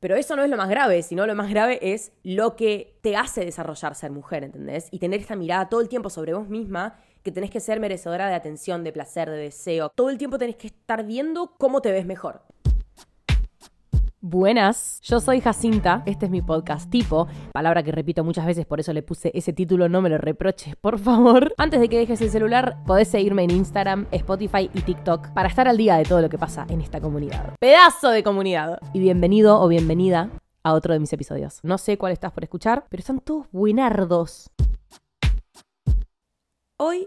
Pero eso no es lo más grave, sino lo más grave es lo que te hace desarrollar ser mujer, ¿entendés? Y tener esta mirada todo el tiempo sobre vos misma, que tenés que ser merecedora de atención, de placer, de deseo. Todo el tiempo tenés que estar viendo cómo te ves mejor. Buenas, yo soy Jacinta, este es mi podcast tipo, palabra que repito muchas veces, por eso le puse ese título, no me lo reproches, por favor. Antes de que dejes el celular, podés seguirme en Instagram, Spotify y TikTok para estar al día de todo lo que pasa en esta comunidad. Pedazo de comunidad. Y bienvenido o bienvenida a otro de mis episodios. No sé cuál estás por escuchar, pero están todos buenardos. Hoy,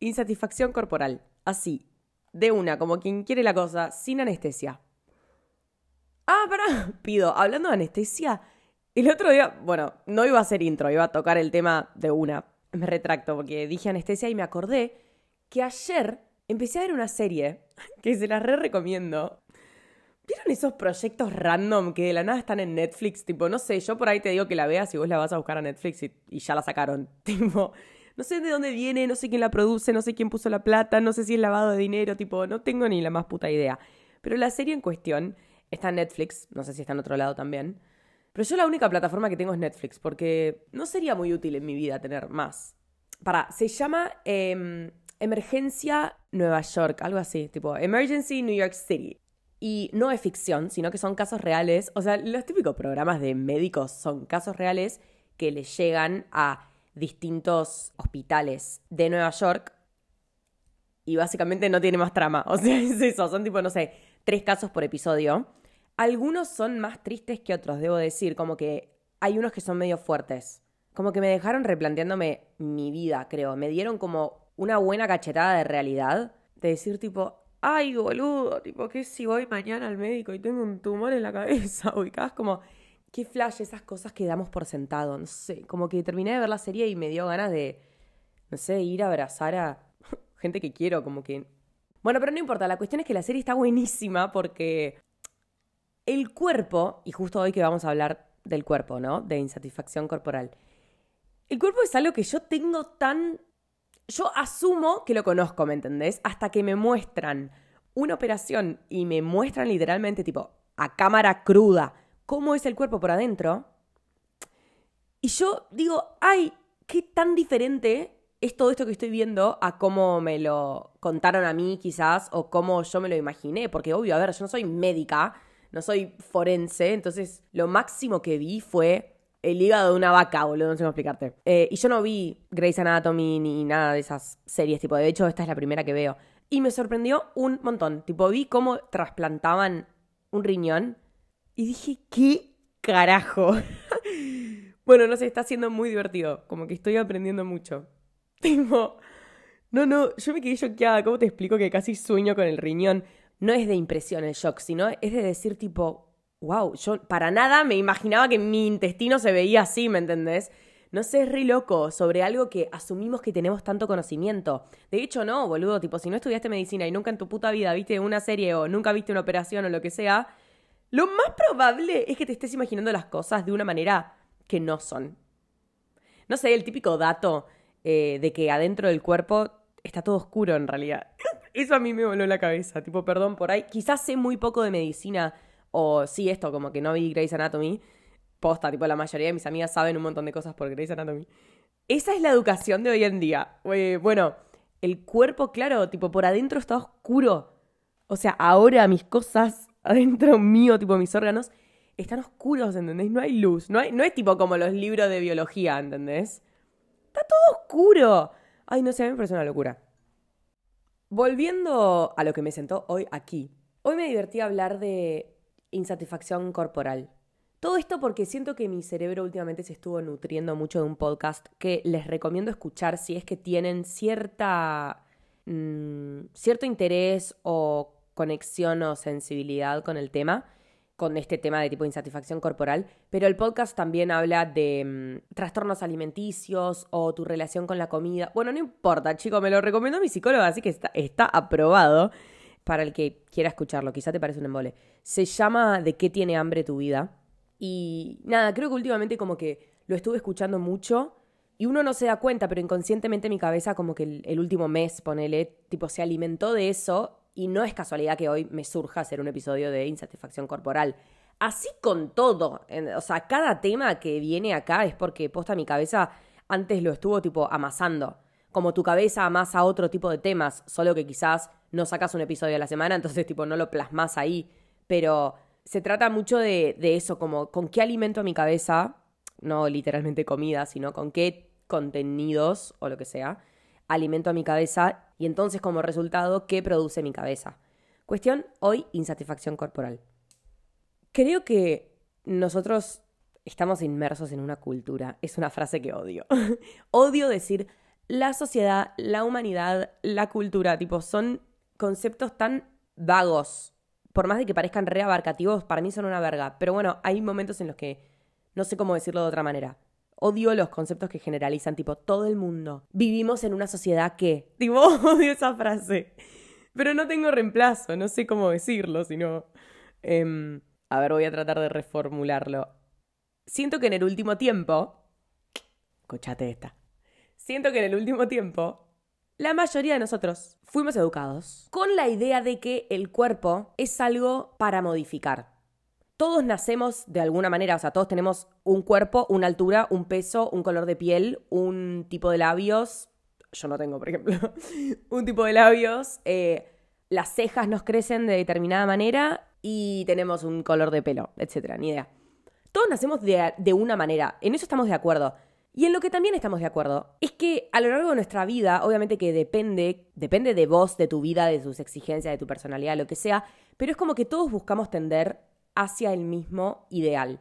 insatisfacción corporal, así, de una, como quien quiere la cosa, sin anestesia. Ah, pará, pido, hablando de anestesia, el otro día, bueno, no iba a hacer intro, iba a tocar el tema de una. Me retracto porque dije anestesia y me acordé que ayer empecé a ver una serie que se la re recomiendo. ¿Vieron esos proyectos random que de la nada están en Netflix? Tipo, no sé, yo por ahí te digo que la veas y vos la vas a buscar a Netflix y, y ya la sacaron. Tipo, no sé de dónde viene, no sé quién la produce, no sé quién puso la plata, no sé si es lavado de dinero, tipo, no tengo ni la más puta idea. Pero la serie en cuestión Está en Netflix, no sé si está en otro lado también. Pero yo la única plataforma que tengo es Netflix, porque no sería muy útil en mi vida tener más. Para, se llama em, Emergencia Nueva York, algo así, tipo Emergency New York City. Y no es ficción, sino que son casos reales. O sea, los típicos programas de médicos son casos reales que le llegan a distintos hospitales de Nueva York. Y básicamente no tiene más trama. O sea, es eso. Son tipo, no sé, tres casos por episodio. Algunos son más tristes que otros, debo decir, como que hay unos que son medio fuertes. Como que me dejaron replanteándome mi vida, creo. Me dieron como una buena cachetada de realidad. De decir tipo, ay, boludo, tipo, ¿qué si voy mañana al médico y tengo un tumor en la cabeza? Ubicás como, qué flash esas cosas que damos por sentado. No sé, como que terminé de ver la serie y me dio ganas de, no sé, ir a abrazar a gente que quiero, como que... Bueno, pero no importa, la cuestión es que la serie está buenísima porque el cuerpo, y justo hoy que vamos a hablar del cuerpo, ¿no? De insatisfacción corporal. El cuerpo es algo que yo tengo tan... Yo asumo que lo conozco, ¿me entendés? Hasta que me muestran una operación y me muestran literalmente, tipo, a cámara cruda, cómo es el cuerpo por adentro. Y yo digo, ay, qué tan diferente es todo esto que estoy viendo a cómo me lo contaron a mí quizás o cómo yo me lo imaginé. Porque obvio, a ver, yo no soy médica, no soy forense, entonces lo máximo que vi fue el hígado de una vaca, boludo, no sé cómo explicarte. Eh, y yo no vi Grey's Anatomy ni nada de esas series, tipo, de hecho esta es la primera que veo. Y me sorprendió un montón, tipo, vi cómo trasplantaban un riñón y dije, ¿qué carajo? bueno, no sé, está siendo muy divertido, como que estoy aprendiendo mucho. Tipo, no, no, yo me quedé choqueada, ¿cómo te explico que casi sueño con el riñón? No es de impresión el shock, sino es de decir tipo, wow, yo para nada me imaginaba que mi intestino se veía así, ¿me entendés? No sé, es re loco sobre algo que asumimos que tenemos tanto conocimiento. De hecho, no, boludo, tipo, si no estudiaste medicina y nunca en tu puta vida viste una serie o nunca viste una operación o lo que sea, lo más probable es que te estés imaginando las cosas de una manera que no son. No sé, el típico dato eh, de que adentro del cuerpo está todo oscuro en realidad. Eso a mí me voló la cabeza, tipo, perdón por ahí. Quizás sé muy poco de medicina, o sí, esto, como que no vi Grey's Anatomy. Posta, tipo, la mayoría de mis amigas saben un montón de cosas por Grey's Anatomy. Esa es la educación de hoy en día. Eh, bueno, el cuerpo, claro, tipo, por adentro está oscuro. O sea, ahora mis cosas, adentro mío, tipo, mis órganos, están oscuros, ¿entendés? No hay luz. No, hay, no es tipo como los libros de biología, ¿entendés? Está todo oscuro. Ay, no sé, a mí me parece una locura. Volviendo a lo que me sentó hoy aquí. Hoy me divertí hablar de insatisfacción corporal. Todo esto porque siento que mi cerebro últimamente se estuvo nutriendo mucho de un podcast que les recomiendo escuchar si es que tienen cierta mm, cierto interés o conexión o sensibilidad con el tema con este tema de tipo insatisfacción corporal, pero el podcast también habla de mm, trastornos alimenticios o tu relación con la comida. Bueno, no importa, chico, me lo recomendó mi psicóloga, así que está, aprobado para el que quiera escucharlo. Quizá te parece un embole. Se llama ¿De qué tiene hambre tu vida? Y nada, creo que últimamente como que lo estuve escuchando mucho y uno no se da cuenta, pero inconscientemente mi cabeza como que el último mes, ponele, tipo, se alimentó de eso y no es casualidad que hoy me surja hacer un episodio de insatisfacción corporal. así con todo. O sea, cada tema que viene acá es porque posta mi cabeza antes lo estuvo tipo amasando. Como tu cabeza amasa otro tipo de temas, solo que quizás no sacas un episodio a la semana, entonces tipo no lo plasmas ahí. Pero se trata mucho de, de eso, como con qué alimento mi cabeza, no literalmente comida, sino con qué contenidos o lo que sea, alimento a mi cabeza y entonces como resultado, ¿qué produce mi cabeza? Cuestión hoy, insatisfacción corporal. Creo que nosotros estamos inmersos en una cultura. Es una frase que odio. odio decir la sociedad, la humanidad, la cultura. Tipo, son conceptos tan vagos. Por más de que parezcan reabarcativos, para mí son una verga. Pero bueno, hay momentos en los que no sé cómo decirlo de otra manera. Odio los conceptos que generalizan, tipo, todo el mundo. Vivimos en una sociedad que. Tipo, odio esa frase. Pero no tengo reemplazo, no sé cómo decirlo, sino. Em, a ver, voy a tratar de reformularlo. Siento que en el último tiempo. Escuchate esta. Siento que en el último tiempo. La mayoría de nosotros fuimos educados con la idea de que el cuerpo es algo para modificar todos nacemos de alguna manera, o sea, todos tenemos un cuerpo, una altura, un peso, un color de piel, un tipo de labios. Yo no tengo, por ejemplo, un tipo de labios. Eh, las cejas nos crecen de determinada manera y tenemos un color de pelo, etcétera, ni idea. Todos nacemos de, de una manera, en eso estamos de acuerdo. Y en lo que también estamos de acuerdo es que a lo largo de nuestra vida, obviamente que depende, depende de vos, de tu vida, de tus exigencias, de tu personalidad, lo que sea, pero es como que todos buscamos tender hacia el mismo ideal.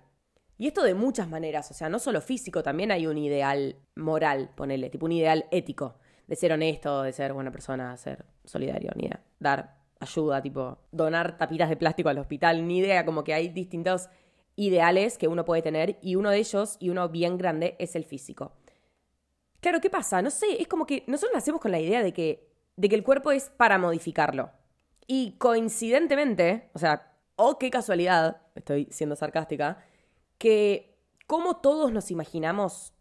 Y esto de muchas maneras, o sea, no solo físico, también hay un ideal moral, ponele, tipo un ideal ético, de ser honesto, de ser buena persona, de ser solidario, ni idea, dar ayuda, tipo donar tapitas de plástico al hospital, ni idea, como que hay distintos ideales que uno puede tener y uno de ellos, y uno bien grande, es el físico. Claro, ¿qué pasa? No sé, es como que nosotros nacemos con la idea de que, de que el cuerpo es para modificarlo. Y coincidentemente, o sea, oh, qué casualidad, estoy siendo sarcástica, que como todos nos imaginamos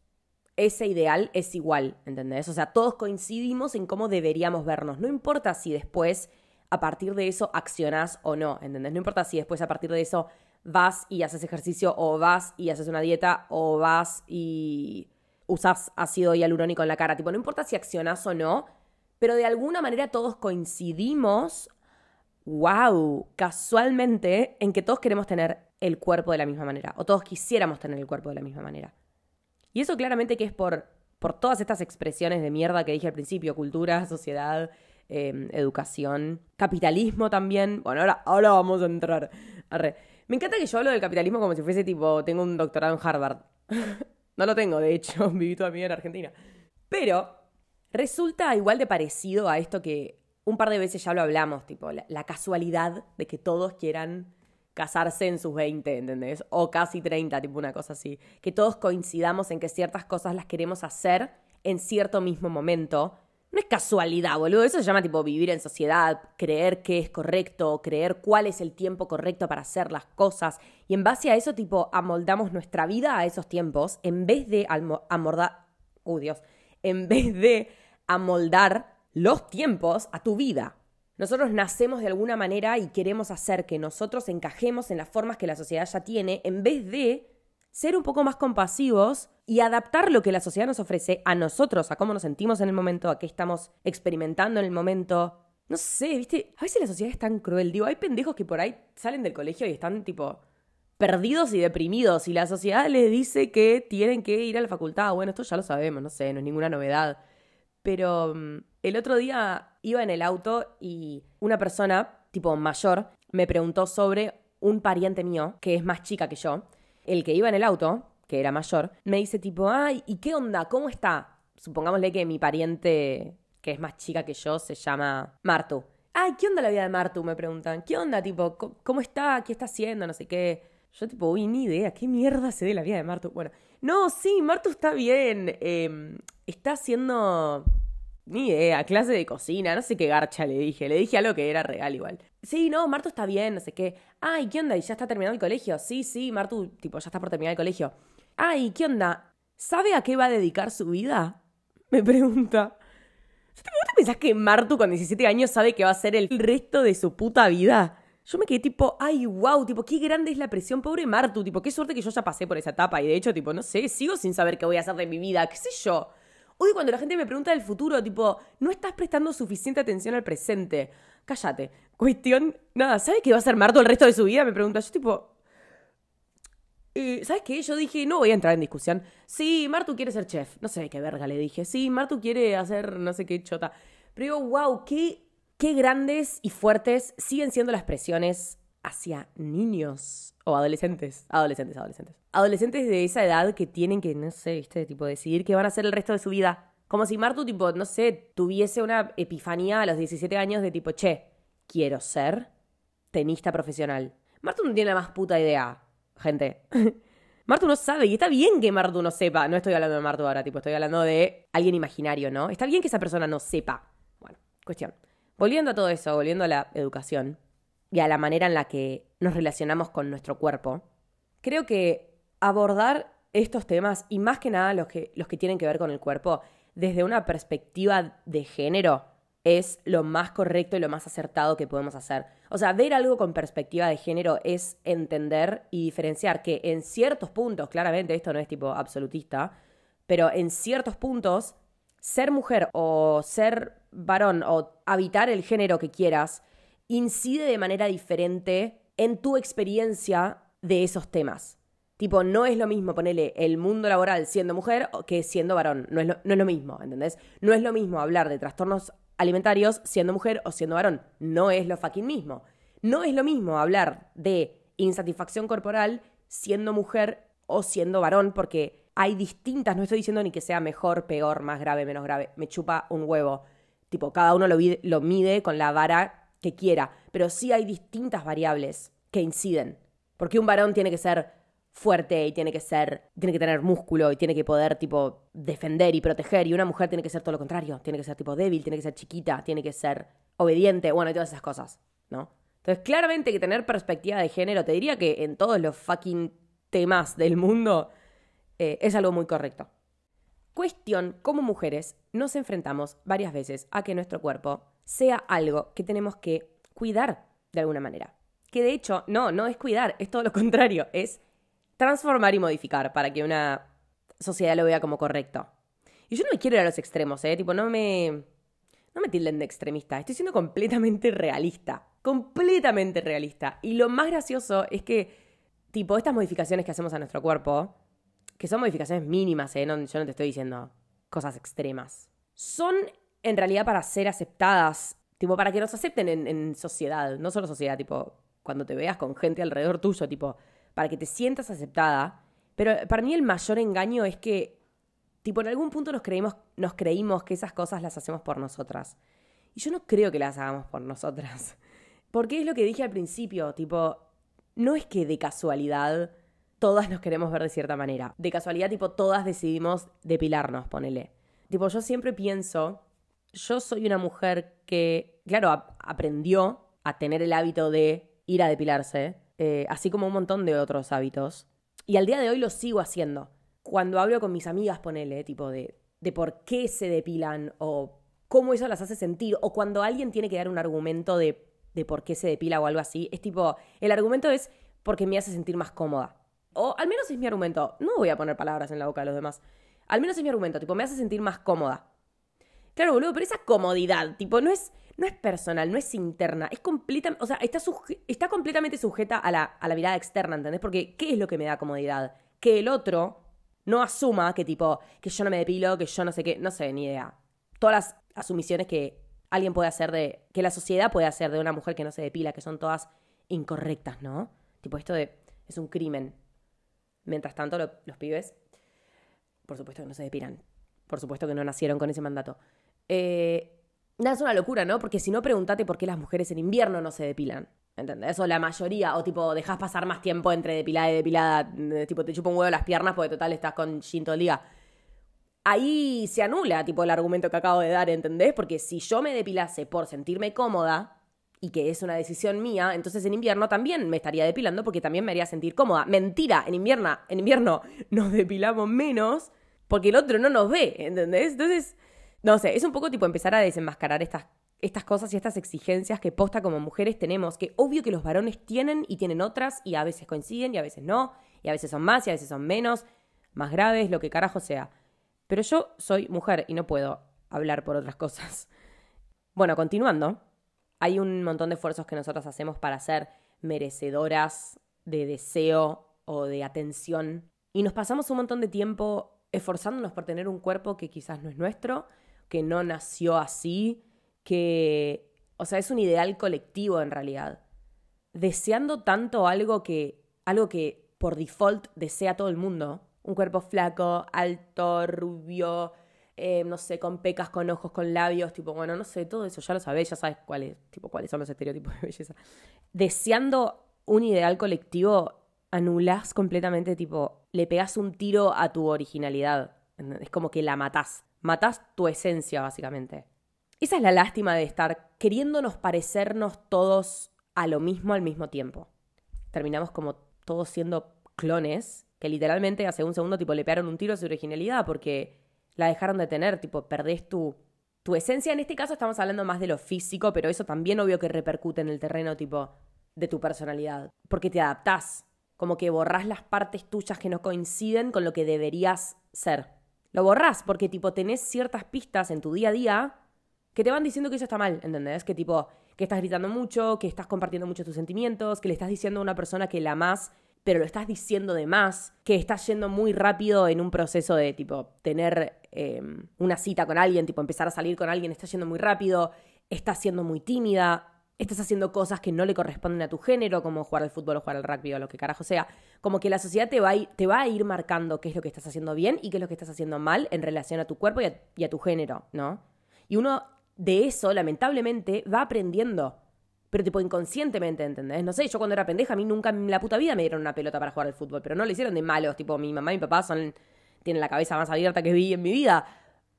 ese ideal es igual, ¿entendés? O sea, todos coincidimos en cómo deberíamos vernos. No importa si después, a partir de eso, accionás o no, ¿entendés? No importa si después, a partir de eso, vas y haces ejercicio, o vas y haces una dieta, o vas y usas ácido hialurónico en la cara. Tipo, no importa si accionás o no, pero de alguna manera todos coincidimos wow, casualmente, en que todos queremos tener el cuerpo de la misma manera, o todos quisiéramos tener el cuerpo de la misma manera. Y eso claramente que es por, por todas estas expresiones de mierda que dije al principio, cultura, sociedad, em, educación, capitalismo también. Bueno, ahora, ahora vamos a entrar. Me encanta que yo hablo del capitalismo como si fuese tipo, tengo un doctorado en Harvard. no lo tengo, de hecho, viví toda mi vida en Argentina. Pero resulta igual de parecido a esto que un par de veces ya lo hablamos, tipo, la, casualidad de que todos quieran casarse en sus 20, ¿entendés? O casi 30, tipo una cosa así. Que todos coincidamos en que ciertas cosas las queremos hacer en cierto mismo momento. No es casualidad, boludo. Eso se llama tipo vivir en sociedad, creer que es correcto, creer cuál es el tiempo correcto para hacer las cosas. Y en base a eso, tipo, amoldamos nuestra vida a esos tiempos en vez de amoldar. ¡Uh, Dios! En vez de amoldar los tiempos a tu vida. Nosotros nacemos de alguna manera y queremos hacer que nosotros encajemos en las formas que la sociedad ya tiene, en vez de ser un poco más compasivos y adaptar lo que la sociedad nos ofrece a nosotros, a cómo nos sentimos en el momento, a qué estamos experimentando en el momento. No sé, viste, a veces la sociedad es tan cruel. Digo, hay pendejos que por ahí salen del colegio y están tipo perdidos y deprimidos y la sociedad les dice que tienen que ir a la facultad. Bueno, esto ya lo sabemos, no sé, no es ninguna novedad. Pero mm, el otro día iba en el auto y una persona, tipo mayor, me preguntó sobre un pariente mío, que es más chica que yo. El que iba en el auto, que era mayor, me dice tipo, ay, ¿y qué onda? ¿Cómo está? Supongámosle que mi pariente, que es más chica que yo, se llama Martu. Ay, ¿qué onda la vida de Martu? Me preguntan. ¿Qué onda? Tipo, ¿cómo está? ¿Qué está haciendo? No sé qué. Yo tipo, uy, ni idea. ¿Qué mierda se dé la vida de Martu? Bueno, no, sí, Martu está bien. Em, está haciendo ni idea, clase de cocina, no sé qué garcha le dije. Le dije algo que era real igual. Sí, no, Martu está bien, no sé qué. Ay, ¿qué onda? ¿Y ya está terminando el colegio? Sí, sí, Martu, tipo, ya está por terminar el colegio. Ay, ¿qué onda? ¿Sabe a qué va a dedicar su vida? Me pregunta. ¿Vos te pensás que Martu con 17 años sabe que va a ser el resto de su puta vida? yo me quedé tipo, ay, wow, tipo, qué grande es la presión, pobre Martu, tipo, qué suerte que yo ya pasé por esa etapa y de hecho, tipo, no sé, sigo sin saber qué voy a hacer de mi vida, qué sé yo. Hoy cuando la gente me pregunta del futuro, tipo, no estás prestando suficiente atención al presente. Cállate. Cuestión, nada, ¿sabes qué va a hacer Martu el resto de su vida? Me pregunta, yo tipo... Eh, ¿Sabes qué? Yo dije, no voy a entrar en discusión. Sí, Martu quiere ser chef. No sé qué verga le dije. Sí, Martu quiere hacer no sé qué chota. Pero digo, wow, qué qué grandes y fuertes siguen siendo las presiones hacia niños o adolescentes, adolescentes, adolescentes. Adolescentes de esa edad que tienen que, no sé, este tipo, decidir qué van a hacer el resto de su vida. Como si Martu, tipo, no sé, tuviese una epifanía a los 17 años de tipo, che, quiero ser tenista profesional. Martu no tiene la más puta idea, gente. Martu no sabe, y está bien que Martu no sepa. No estoy hablando de Martu ahora, tipo, estoy hablando de alguien imaginario, ¿no? Está bien que esa persona no sepa. Bueno, cuestión. Volviendo a todo eso, volviendo a la educación y a la manera en la que nos relacionamos con nuestro cuerpo, creo que abordar estos temas, y más que nada los que, los que tienen que ver con el cuerpo, desde una perspectiva de género, es lo más correcto y lo más acertado que podemos hacer. O sea, ver algo con perspectiva de género es entender y diferenciar que en ciertos puntos, claramente esto no es tipo absolutista, pero en ciertos puntos, ser mujer o ser varón o habitar el género que quieras, incide de manera diferente en tu experiencia de esos temas. Tipo, no es lo mismo ponerle el mundo laboral siendo mujer que siendo varón. No es, lo, no es lo mismo, ¿entendés? No es lo mismo hablar de trastornos alimentarios siendo mujer o siendo varón. No es lo fucking mismo. No es lo mismo hablar de insatisfacción corporal siendo mujer o siendo varón, porque hay distintas, no estoy diciendo ni que sea mejor, peor, más grave, menos grave, me chupa un huevo. Tipo, cada uno lo, lo mide con la vara que quiera, pero sí hay distintas variables que inciden. Porque un varón tiene que ser fuerte y tiene que ser, tiene que tener músculo y tiene que poder, tipo, defender y proteger. Y una mujer tiene que ser todo lo contrario. Tiene que ser, tipo, débil, tiene que ser chiquita, tiene que ser obediente, bueno, y todas esas cosas, ¿no? Entonces, claramente que tener perspectiva de género, te diría que en todos los fucking temas del mundo eh, es algo muy correcto. Cuestión, como mujeres nos enfrentamos varias veces a que nuestro cuerpo sea algo que tenemos que cuidar de alguna manera. Que de hecho, no, no es cuidar, es todo lo contrario, es transformar y modificar para que una sociedad lo vea como correcto. Y yo no me quiero ir a los extremos, ¿eh? Tipo, no me... No me tilden de extremista, estoy siendo completamente realista, completamente realista. Y lo más gracioso es que, tipo, estas modificaciones que hacemos a nuestro cuerpo, que son modificaciones mínimas, ¿eh? yo no te estoy diciendo cosas extremas. Son en realidad para ser aceptadas, tipo, para que nos acepten en, sociedad, no solo sociedad, tipo, cuando te veas con gente alrededor tuyo, tipo, para que te sientas aceptada. Pero para mí el mayor engaño es que, tipo, en algún punto nos, creímos, nos creímos que esas cosas las hacemos por nosotras. Y yo no creo que las hagamos por nosotras. Porque es lo que dije al principio, tipo, no es que de casualidad todas nos queremos ver de cierta manera. De casualidad, tipo, todas decidimos depilarnos, ponele. Tipo, yo siempre pienso, yo soy una mujer que, claro, aprendió a tener el hábito de ir a depilarse, eh, así como un montón de otros hábitos. Y al día de hoy lo sigo haciendo. Cuando hablo con mis amigas, ponele, tipo, de, de por qué se depilan o cómo eso las hace sentir, o cuando alguien tiene que dar un argumento de, de por qué se depila o algo así, es tipo, el argumento es porque me hace sentir más cómoda. O al menos es mi argumento. No voy a poner palabras en la boca de los demás. Al menos es mi argumento. Tipo, me hace sentir más cómoda. Claro, boludo, pero esa comodidad, tipo, no es, no es personal, no es interna. Es completamente. O sea, está, está completamente sujeta a la, a la mirada externa, ¿entendés? Porque, ¿qué es lo que me da comodidad? Que el otro no asuma que, tipo, que yo no me depilo, que yo no sé qué. No sé, ni idea. Todas las asumiciones que alguien puede hacer de. que la sociedad puede hacer de una mujer que no se depila, que son todas incorrectas, ¿no? Tipo, esto de. es un crimen. Mientras tanto, los pibes, por supuesto que no se depilan. Por supuesto que no nacieron con ese mandato. Eh, nada, es una locura, ¿no? Porque si no, pregúntate por qué las mujeres en invierno no se depilan. ¿Entendés? O la mayoría, o tipo, dejas pasar más tiempo entre depilada y depilada, eh, tipo, te chupa un huevo las piernas porque total estás con gin todo el día. Ahí se anula, tipo, el argumento que acabo de dar, ¿entendés? Porque si yo me depilase por sentirme cómoda, y que es una decisión mía, entonces en invierno también me estaría depilando porque también me haría sentir cómoda. Mentira, en invierno, en invierno nos depilamos menos porque el otro no nos ve, ¿entendés? Entonces, no sé, es un poco tipo empezar a desenmascarar estas estas cosas y estas exigencias que posta como mujeres tenemos, que obvio que los varones tienen y tienen otras y a veces coinciden y a veces no, y a veces son más y a veces son menos, más graves, lo que carajo sea. Pero yo soy mujer y no puedo hablar por otras cosas. Bueno, continuando, hay un montón de esfuerzos que nosotros hacemos para ser merecedoras de deseo o de atención y nos pasamos un montón de tiempo esforzándonos por tener un cuerpo que quizás no es nuestro, que no nació así, que, o sea, es un ideal colectivo en realidad. Deseando tanto algo que, algo que por default desea todo el mundo, un cuerpo flaco, alto, rubio, eh, no sé, con pecas, con ojos, con labios, tipo, bueno, no sé, todo eso ya lo sabes, ya sabes cuáles, tipo, cuáles son los estereotipos de belleza. Deseando un ideal colectivo, anulás completamente, tipo, le pegas un tiro a tu originalidad. Es como que la matás. Matás tu esencia, básicamente. Esa es la lástima de estar queriéndonos parecernos todos a lo mismo al mismo tiempo. Terminamos como todos siendo clones que literalmente hace un segundo tipo le pegaron un tiro a su originalidad porque la dejaron de tener, tipo perdés tu, tu esencia. En este caso estamos hablando más de lo físico, pero eso también obvio que repercute en el terreno tipo de tu personalidad, porque te adaptás, como que borrás las partes tuyas que no coinciden con lo que deberías ser. Lo borrás porque tipo tenés ciertas pistas en tu día a día que te van diciendo que eso está mal, ¿entendés? Que tipo, que estás gritando mucho, que estás compartiendo mucho tus sentimientos, que le estás diciendo a una persona que la más, pero lo estás diciendo de más, que estás yendo muy rápido en un proceso de tipo tener em, una cita con alguien, tipo empezar a salir con alguien, estás yendo muy rápido, estás siendo muy tímida, estás haciendo cosas que no le corresponden a tu género, como jugar al fútbol o jugar al rugby o lo que carajo sea. Como que la sociedad te va, a ir, marcando qué es lo que estás haciendo bien y qué es lo que estás haciendo mal en relación a tu cuerpo y y a tu género, ¿no? Y uno de eso, lamentablemente, va aprendiendo. Pero tipo inconscientemente, ¿entendés? No sé, yo cuando era pendeja, a mí nunca en la puta vida me dieron una pelota para jugar al fútbol, pero no lo hicieron de malos, tipo mi mamá y mi papá son, tienen la cabeza más abierta que vi en mi vida.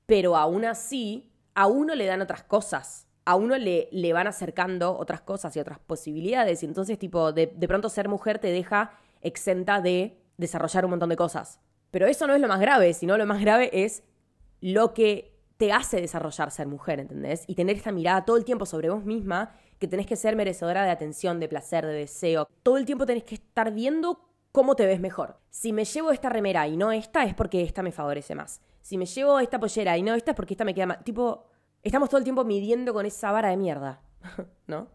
Pero aún así, a uno le dan otras cosas. A uno le, le van acercando otras cosas y otras posibilidades. Y entonces, tipo, de, de pronto ser mujer te deja exenta de desarrollar un montón de cosas. Pero eso no es lo más grave, sino lo más grave es lo que te hace desarrollar ser mujer, ¿entendés? Y tener esta mirada todo el tiempo sobre vos misma, que tenés que ser merecedora de atención, de placer, de deseo. Todo el tiempo tenés que estar viendo cómo te ves mejor. Si me llevo esta remera y no esta, es porque esta me favorece más. Si me llevo esta pollera y no esta, es porque esta me queda más. Tipo, estamos todo el tiempo midiendo con esa vara de mierda, ¿no?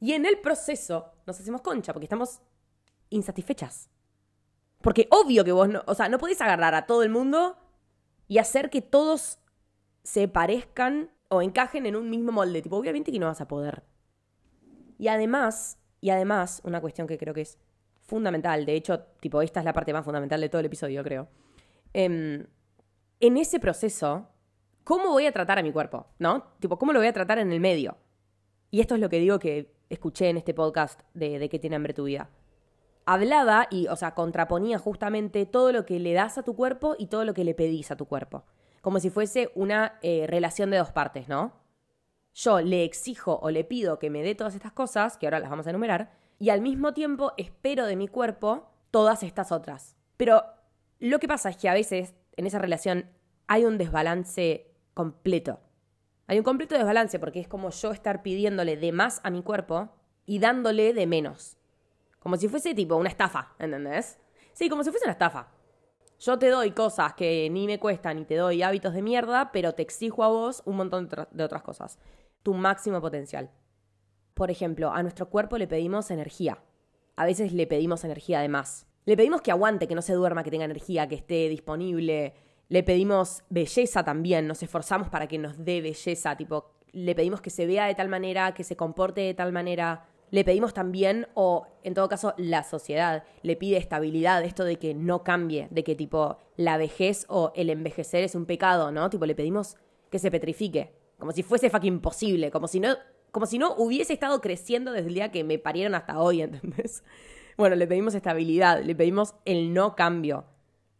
Y en el proceso nos hacemos concha, porque estamos insatisfechas. Porque obvio que vos no, o sea, no podés agarrar a todo el mundo y hacer que todos se parezcan o encajen en un mismo molde. Tipo, obviamente que no vas a poder. Y además, y además, una cuestión que creo que es fundamental, de hecho, tipo, esta es la parte más fundamental de todo el episodio, creo. Em, en ese proceso, ¿cómo voy a tratar a mi cuerpo? ¿No? Tipo, ¿cómo lo voy a tratar en el medio? Y esto es lo que digo que escuché en este podcast de, qué tiene hambre tu vida. Hablaba y, o sea, contraponía justamente todo lo que le das a tu cuerpo y todo lo que le pedís a tu cuerpo como si fuese una eh, relación de dos partes, ¿no? Yo le exijo o le pido que me dé todas estas cosas, que ahora las vamos a enumerar, y al mismo tiempo espero de mi cuerpo todas estas otras. Pero lo que pasa es que a veces en esa relación hay un desbalance completo. Hay un completo desbalance porque es como yo estar pidiéndole de más a mi cuerpo y dándole de menos. Como si fuese tipo una estafa, ¿entendés? Sí, como si fuese una estafa. Yo te doy cosas que ni me cuestan y te doy hábitos de mierda, pero te exijo a vos un montón de otras cosas. Tu máximo potencial. Por ejemplo, a nuestro cuerpo le pedimos energía. A veces le pedimos energía de más. Le pedimos que aguante, que no se duerma, que tenga energía, que esté disponible. Le pedimos belleza también, nos esforzamos para que nos dé belleza, tipo, le pedimos que se vea de tal manera, que se comporte de tal manera le pedimos también, o en todo caso la sociedad le pide estabilidad, esto de que no cambie, de que tipo la vejez o el envejecer es un pecado, ¿no? Tipo le pedimos que se petrifique, como si fuese fucking posible, como si no, como si no hubiese estado creciendo desde el día que me parieron hasta hoy, ¿entendés? Bueno, le pedimos estabilidad, le pedimos el no cambio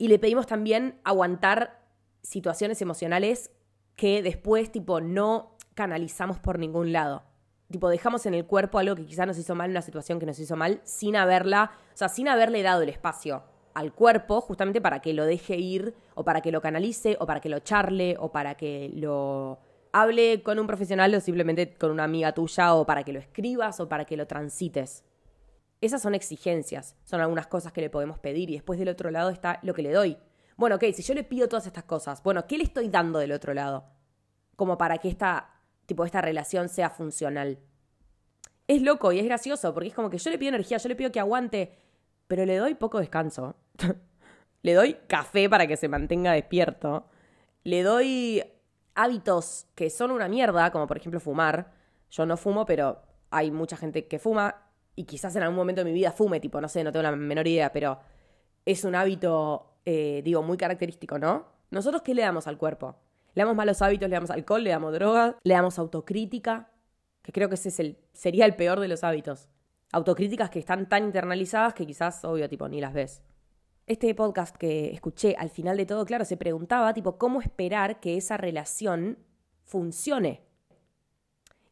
y le pedimos también aguantar situaciones emocionales que después tipo no canalizamos por ningún lado tipo, dejamos en el cuerpo algo que quizás nos hizo mal, una situación que nos hizo mal, sin haberla, o sea, sin haberle dado el espacio al cuerpo justamente para que lo deje ir, o para que lo canalice, o para que lo charle, o para que lo, hable con un profesional o simplemente con una amiga tuya o para que lo escribas o para que lo transites. Esas son exigencias, son algunas cosas que le podemos pedir y después del otro lado está lo que le doy. Bueno, ok, si yo le pido todas estas cosas, bueno, ¿qué le estoy dando del otro lado? Como para que esta, tipo, esta relación sea funcional. Es loco y es gracioso porque es como que yo le pido energía, yo le pido que aguante, pero le doy poco descanso. le doy café para que se mantenga despierto. Le doy hábitos que son una mierda, como por ejemplo fumar. Yo no fumo, pero hay mucha gente que fuma y quizás en algún momento de mi vida fume, tipo, no sé, no tengo la menor idea, pero es un hábito, eh, digo, muy característico, ¿no? Nosotros, ¿qué le damos al cuerpo? Le damos malos hábitos, le damos alcohol, le damos droga, le damos autocrítica, que creo que ese es el, sería el peor de los hábitos. Autocríticas que están tan internalizadas que quizás, obvio, tipo, ni las ves. Este podcast que escuché al final de todo, claro, se preguntaba, tipo, ¿cómo esperar que esa relación funcione?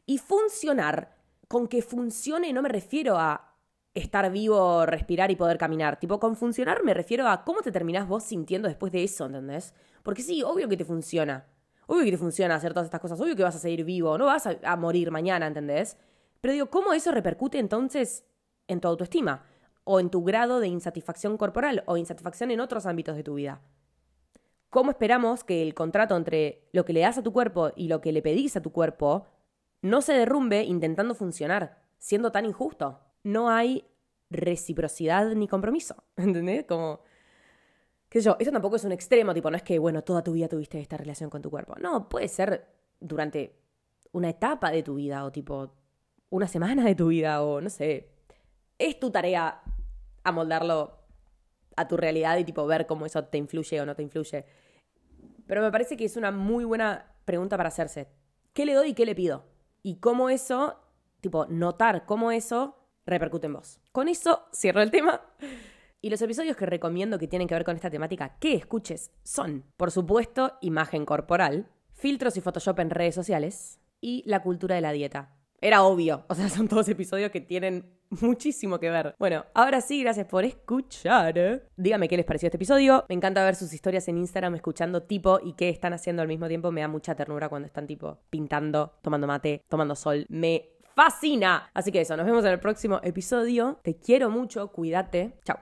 Y funcionar con que funcione no me refiero a estar vivo, respirar y poder caminar. Tipo, con funcionar me refiero a cómo te terminás vos sintiendo después de eso, ¿entendés? Porque sí, obvio que te funciona. Obvio que te funciona hacer todas estas cosas. Obvio que vas a seguir vivo. No vas a, morir mañana, ¿entendés? Pero digo, ¿cómo eso repercute entonces en tu autoestima? O en tu grado de insatisfacción corporal o insatisfacción en otros ámbitos de tu vida. ¿Cómo esperamos que el contrato entre lo que le das a tu cuerpo y lo que le pedís a tu cuerpo no se derrumbe intentando funcionar, siendo tan injusto. No hay reciprocidad ni compromiso, ¿entendés? Como, qué sé yo, esto tampoco es un extremo, tipo, no es que, bueno, toda tu vida tuviste esta relación con tu cuerpo. No, puede ser durante una etapa de tu vida o tipo una semana de tu vida o no sé. Es tu tarea amoldarlo a tu realidad y tipo ver cómo eso te influye o no te influye. Pero me parece que es una muy buena pregunta para hacerse. ¿Qué le doy y qué le pido? Y cómo eso, tipo, notar cómo eso repercute en vos. Con eso cierro el tema. Y los episodios que recomiendo que tienen que ver con esta temática que escuches son, por supuesto, imagen corporal, filtros y Photoshop en redes sociales y la cultura de la dieta. Era obvio, o sea, son todos episodios que tienen muchísimo que ver. Bueno, ahora sí, gracias por escuchar. Dígame qué les pareció este episodio. Me encanta ver sus historias en Instagram escuchando tipo y qué están haciendo al mismo tiempo. Me da mucha ternura cuando están tipo pintando, tomando mate, tomando sol. Me fascina. Así que eso, nos vemos en el próximo episodio. Te quiero mucho, cuídate. Chao.